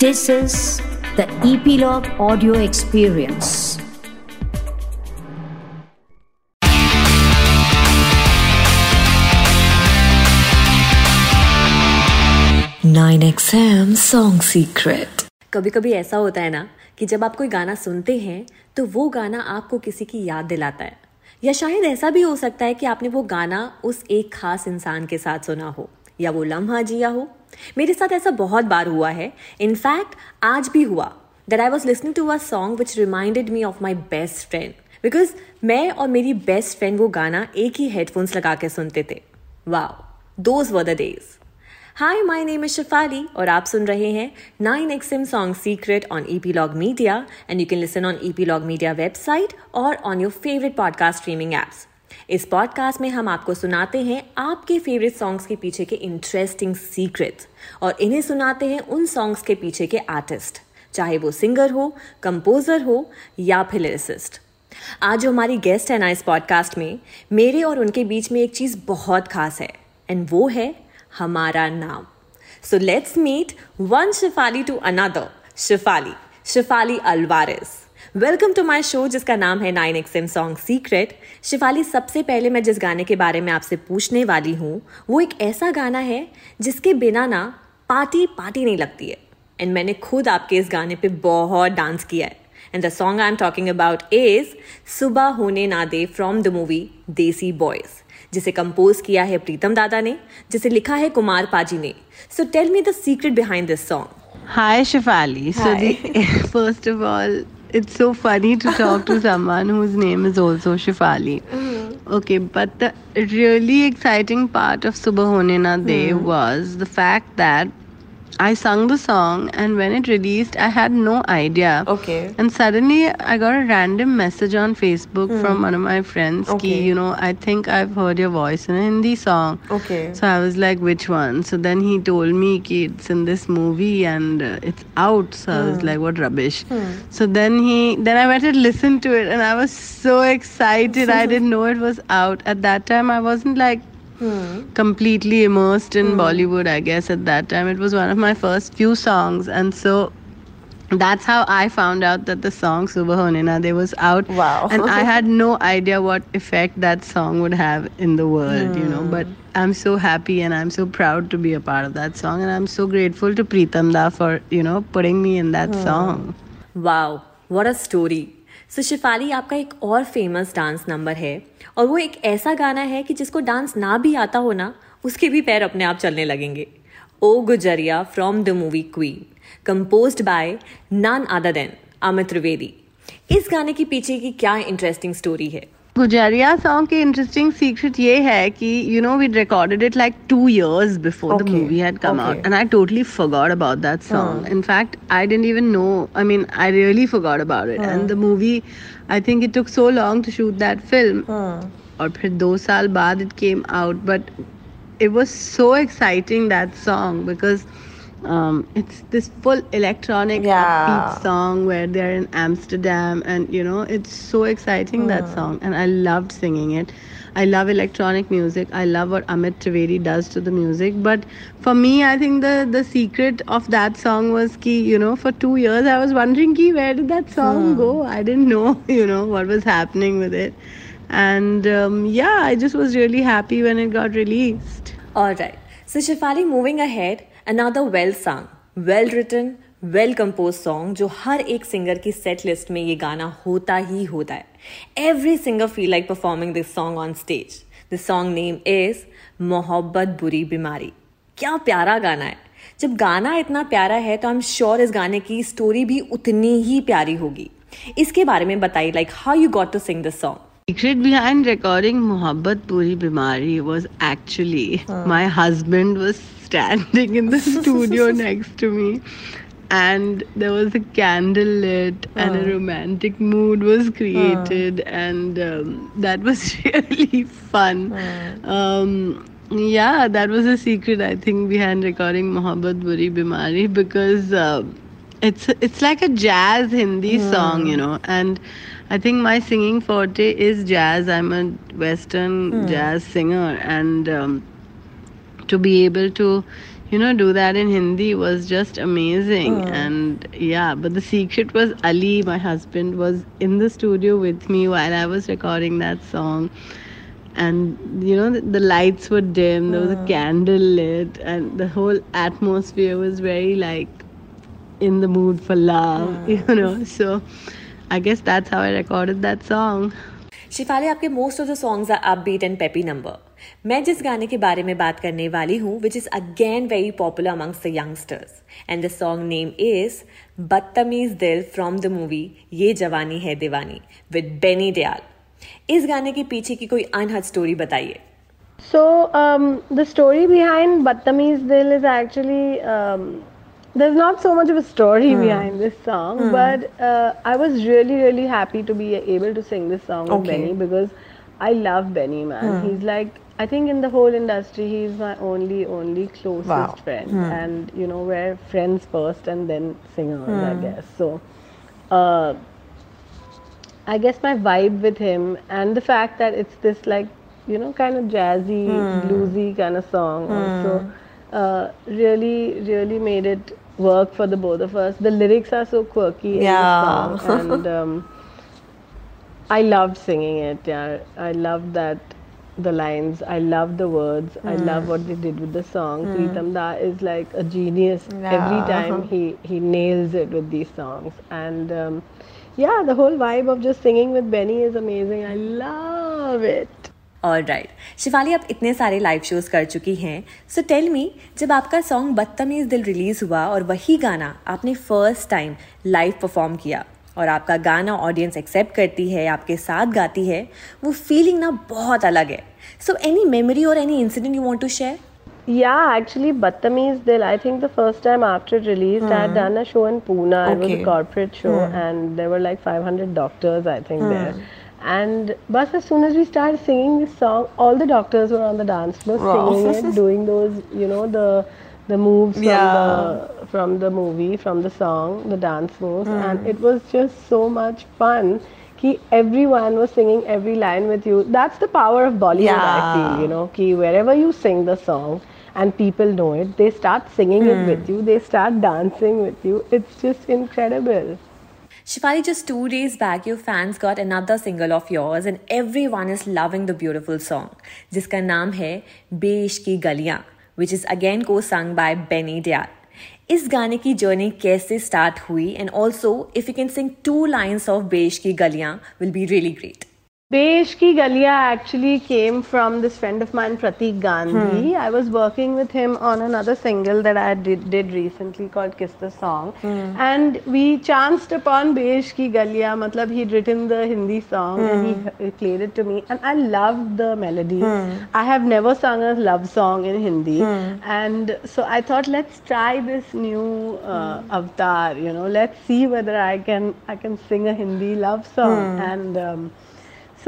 This is the Epilogue Audio Experience. Nine XM Song Secret. कभी कभी ऐसा होता है ना कि जब आप कोई गाना सुनते हैं तो वो गाना आपको किसी की याद दिलाता है या शायद ऐसा भी हो सकता है कि आपने वो गाना उस एक खास इंसान के साथ सुना हो या वो लम्हा जिया हो मेरे साथ ऐसा बहुत बार हुआ है। इनफैक्ट आज भी हुआ that I was listening to a song which reminded me of my best friend because मैं और मेरी बेस्ट फ्रेंड वो गाना एक ही हेडफोन्स लगा के सुनते थे। Wow those were the days hi my name is Shifali और आप सुन रहे हैं nine XM song secret on Epilogue Media and you can listen on Epilogue Media website और on your favourite podcast streaming apps इस podcast में हम आपको सुनाते हैं आपके फेवरेट सॉन्ग्स के पीछे के इंटरेस्टिंग सीक्रेट और इन्हें सुनाते हैं उन सॉन्ग्स के पीछे के आर्टिस्ट चाहे वो सिंगर हो कंपोजर हो या फिर लिरिसिस्ट आज जो हमारी गेस्ट है ना इस पॉडकास्ट में, मेरे और उनके बीच में एक चीज़ बहुत खास है एंड वो है हमारा नाम। So let's meet one Shifali to another Shifali Shifali Alvares welcome to my show जिसका नाम है nine X M song secret Shifali सबसे पहले मैं जिस गाने के बारे में आपसे पूछने वाली हूँ वो एक ऐसा गाना है जिसके बिना ना पार्टी पार्टी नहीं लगती है। एंड मैंने खुद आपके इस गाने पे बहुत डांस किया है। And the song I am talking about is सुबह होने ना दे from the movie Desi boys जिसे कंपोज किया है प्रीतम दादा ने जिसे लिखा है कुमार पाजी ने। So tell me the secret behind this song Shafali. So, the, first of all, it's so funny to talk to someone whose name is also Shafali. Mm-hmm. Okay, but the really exciting part of Subah Hone Na De hmm. was the fact that I sung the song, and when it released, I had no idea. Okay. And suddenly, I got a random message on Facebook from hmm. one of my friends. Okay. Ki, you know, I think I've heard your voice in a Hindi song. Okay. So I was like, which one? So then he told me ki it's in this movie and uh, it's out. So I was hmm. like, what rubbish. Hmm. So then he, then I went and listened to it, and I was so excited. I didn't know it was out. At that time, I wasn't like hmm. completely immersed in hmm. Bollywood, I guess, at that time. It was one of my first few songs. And so that's how I found out that the song Subah They was out. Wow. and I had no idea what effect that song would have in the world, hmm. you know. But hmm. I'm so happy and I'm so proud to be a part of that song. And I'm so grateful to Pritamda for, you know, putting me in that hmm. song. Wow. What a story. So Shifali आपका एक और famous dance number है और वो एक ऐसा गाना है कि जिसको डांस ना भी आता हो ना, उसके भी पैर अपने आप चलने लगेंगे। ओ गुजरिया from the movie Queen composed by नान आदा देन अमित त्रिवेदी इस गाने के पीछे की क्या इंटरेस्टिंग स्टोरी है? गुजारिया सॉन्ग की इंटरेस्टिंग सीक्रेट ये है कि you know we recorded it like two years before the movie had come out and I totally forgot about that song in fact I didn't even know I mean I really forgot about it and the movie I think it took so long to shoot that film और फिर दो साल बाद it came out but it was so exciting that song because um, it's this full electronic Yeah. upbeat song where they're in Amsterdam and you know it's so exciting that song and I loved singing it. I love electronic music. I love what Amit Trivedi does to the music. But for me, I think the the secret of that song was ki you know for two years I was wondering ki where did that song go? I didn't know you know what was happening with it. And um, yeah, I just was really happy when it got released. Alright. So Shifali, moving ahead, another well sung, well written, well composed song जो हर एक singer की set list में ये गाना होता ही होता है। Every singer feel like performing this song on stage this song name is Mohabbat Buri Bimari. क्या प्यारा गाना है। जब गाना इतना प्यारा है तो आई एम श्योर इस गाने की स्टोरी भी उतनी ही प्यारी होगी। इसके बारे में बताइए like how you got to sing this song secret behind recording Mohabbat Buri Bimari was actually my husband was standing in the studio next to me. And there was a candle lit and a romantic mood was created and um, that was really fun. Um, yeah that was a secret i think behind recording mohabbat buri bimari because uh, it's it's like a jazz hindi song you know and i think my singing forte is jazz. I'm a western hmm. jazz singer and um, to be able to you know, do that in Hindi was just amazing. Hmm. And yeah, but the secret was Ali, my husband, was in the studio with me while I was recording that song. And you know, the, the lights were dim, there was a hmm. candle lit, and the whole atmosphere was very like in the mood for love, you know. So I guess that's how I recorded that song. Shefali आपके most of the songs are upbeat and peppy number मैं जिस गाने के बारे में बात करने वाली हूँ which is again very popular amongst the youngsters and the song name is Badtameez Dil from the movie ये जवानी है दीवानी विद बेनी दयाल इस गाने के पीछे की कोई अनहद स्टोरी बताइए। So um, the story behind Battamiz Dil is actually um, there's not so much of a story hmm. behind this song, hmm. but uh, I was really really happy to be able to sing this song with Benny because I love Benny man. Hmm. He's like I think in the whole industry he's my only only closest Wow. friend, and you know we're friends first and then singers I guess. So. Uh, I guess my vibe with him and the fact that it's this like you know kind of jazzy, bluesy kind of song also uh, really really made it work for the both of us. The lyrics are so quirky in Yeah. the song and um, I loved singing it. Yeah, I loved that the lines. I love the words. I love what they did with the song. Pritam Da is like a genius. Every time he he nails it with these songs. And um, yeah, the whole vibe of just singing with Benny is amazing. I love it. और right Shifali आप इतने सारे live shows कर चुकी हैं सो tell मी जब आपका song बदतमीज दिल रिलीज़ हुआ और वही गाना आपने फ़र्स्ट टाइम लाइव परफॉर्म किया और आपका गाना ऑडियंस एक्सेप्ट करती है आपके साथ गाती है वो फीलिंग ना बहुत अलग है सो एनी मेमोरी और any incident you want to share Yeah, actually, Battamiz Dil. I think the first time after it released, mm. I had done a show in Pune. Okay. It was a corporate show, mm. and there were like 500 doctors, I think, mm. there. And but as soon as we started singing this song, all the doctors were on the dance floor Wow. singing it, doing those, you know, the the moves from Yeah. the from the movie, from the song, the dance moves, hmm. and it was just so much fun. Ki everyone was singing every line with you. That's the power of Bollywood, I feel. You know, ki wherever you sing the song and people know it, they start singing it hmm. with you. They start dancing with you. It's just incredible. Shifali, just two days back, your fans got another single of yours, and everyone is loving the beautiful song, जिसका नाम है बेश Ki गलियाँ, which is again co-sung by Benny Dayal. इस गाने की journey कैसे start हुई and also if you can sing two lines of Besh Ki Galiyan will be really great Besh Ki Galiya actually came from this friend of mine, Pratik Gandhi. Hmm. I was working with him on another single that I did, did recently called Kiss the Song. Hmm. And we chanced upon Besh Ki Galiya, matlab he'd written the Hindi song and he, hmm. he played it to me. And I loved the melody. I have never sung a love song in Hindi. And so I thought, let's try this new uh, avatar, you know, let's see whether I can, I can sing a Hindi love song. And um,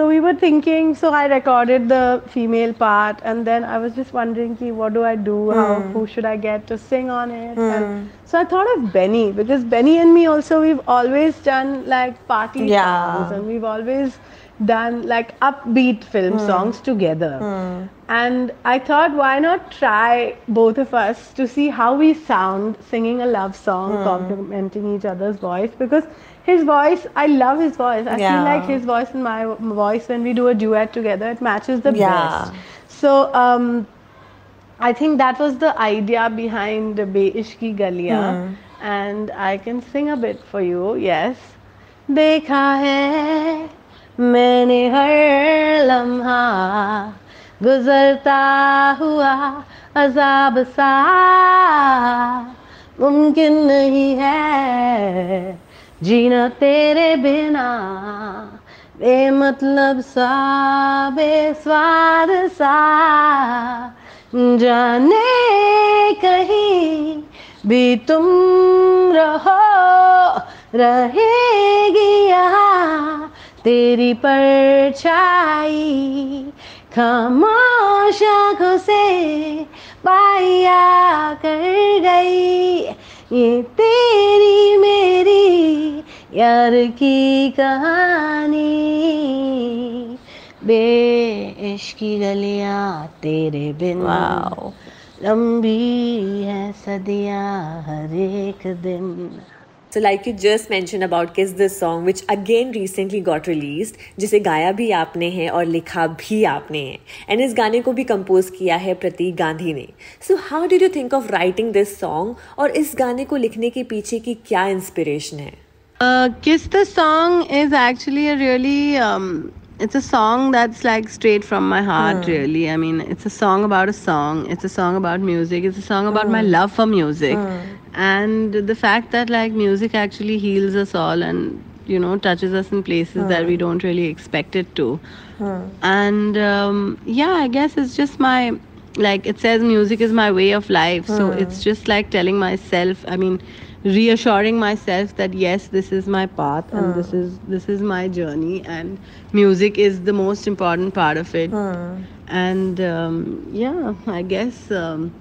so we were thinking, so I recorded the female part, and then I was just wondering, ki, what do I do? How, hmm. who should I get to sing on it? And hmm. so I thought of Benny because Benny and me also we've always done like party Yeah. songs, and we've always done like upbeat film mm. songs together. Mm. And I thought, why not try both of us to see how we sound singing a love song, mm. complementing each other's voice? Because his voice, I love his voice. I yeah. feel like his voice and my voice, when we do a duet together, it matches the yeah. best. So, um, I think that was the idea behind Besh Ki Galiya. Hmm. And I can sing a bit for you, yes. देखा है मैंने हर लम्हा गुजरता हुआ, अजाब सा। मुमकिन नहीं है जीना तेरे बिना, बेमतलब सा, बेस्वाद सा। जाने कहीं भी तुम रहो, रहेगी यहाँ। तेरी परछाई खामोश आँखों से पाया कर गई। ये तेरी मेरी यार की कहानी। बेश की गलियाँ तेरे बिन. लंबी है सदियाँ हर एक दिन। So like you just mention about किस this song which again recently got release जिसे गाया भी आपने है और लिखा भी आपने है। एंड इस गाने को भी कम्पोज किया है प्रतीक गांधी ने। So how did you think of writing this song और इस गाने को लिखने के पीछे की क्या इंस्पिरेशन है? किस्त song is actually really it's a song that's like straight from my heart hmm. really. I mean it's a song about a song. It's a song about music. It's a song about my hmm. love for music. Hmm. And the fact that like music actually heals us all and you know touches us in places that we don't really expect it to. And um, yeah i guess it's just my like it says music is my way of life. So it's just like telling myself i mean reassuring myself that yes this is my path and this is this is my journey and music is the most important part of it. And um, yeah i guess um,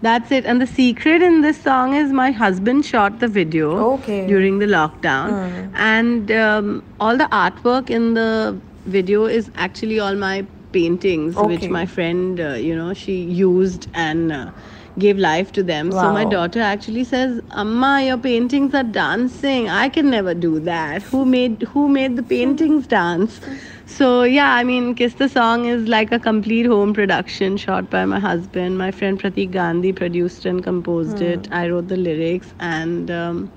that's it. And the secret in this song is my husband shot the video Okay. during the lockdown. And um, all the artwork in the video is actually all my paintings which my friend uh, you know she used and uh, gave life to them. So my daughter actually says amma your paintings are dancing. I can never do that. Who made who made the paintings dance? So yeah i mean kiss the song is like a complete home production shot by my husband. My friend pratik gandhi produced and composed it. I wrote the lyrics and um,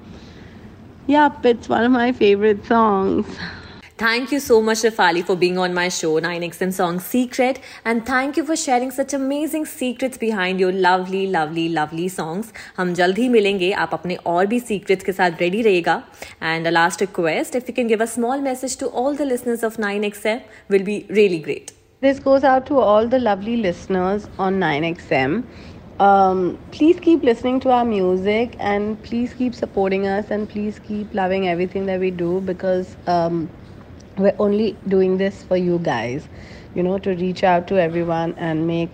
yep it's one of my favorite songs Thank you so much, Rafali, for being on my show, 9XM Song Secret. And thank you for sharing such amazing secrets behind your lovely, lovely, lovely songs. हम जल्द ही मिलेंगे आप अपने और भी secrets के साथ ready रहेगा and the last request, if you can give a small message to all the listeners of 9XM will be really great. This goes out to all the lovely listeners on 9XM. Um, please keep listening to our music and please keep supporting us and please keep loving everything that we do because um, we're only doing this for you guys, you know, to reach out to everyone and make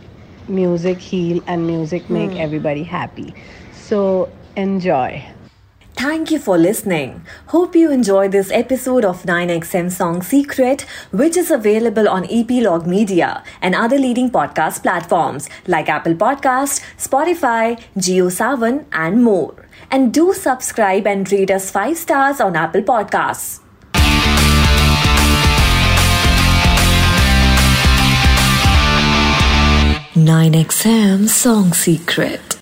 music heal and music make hmm. everybody happy. So enjoy. Thank you for listening. Hope you enjoyed this episode of 9XM Song Secret, which is available on Epilogue Media and other leading podcast platforms like Apple Podcast, Spotify, JioSaavn, and more. And do subscribe and rate us 5 stars on Apple Podcasts. Nine XM Song Secret.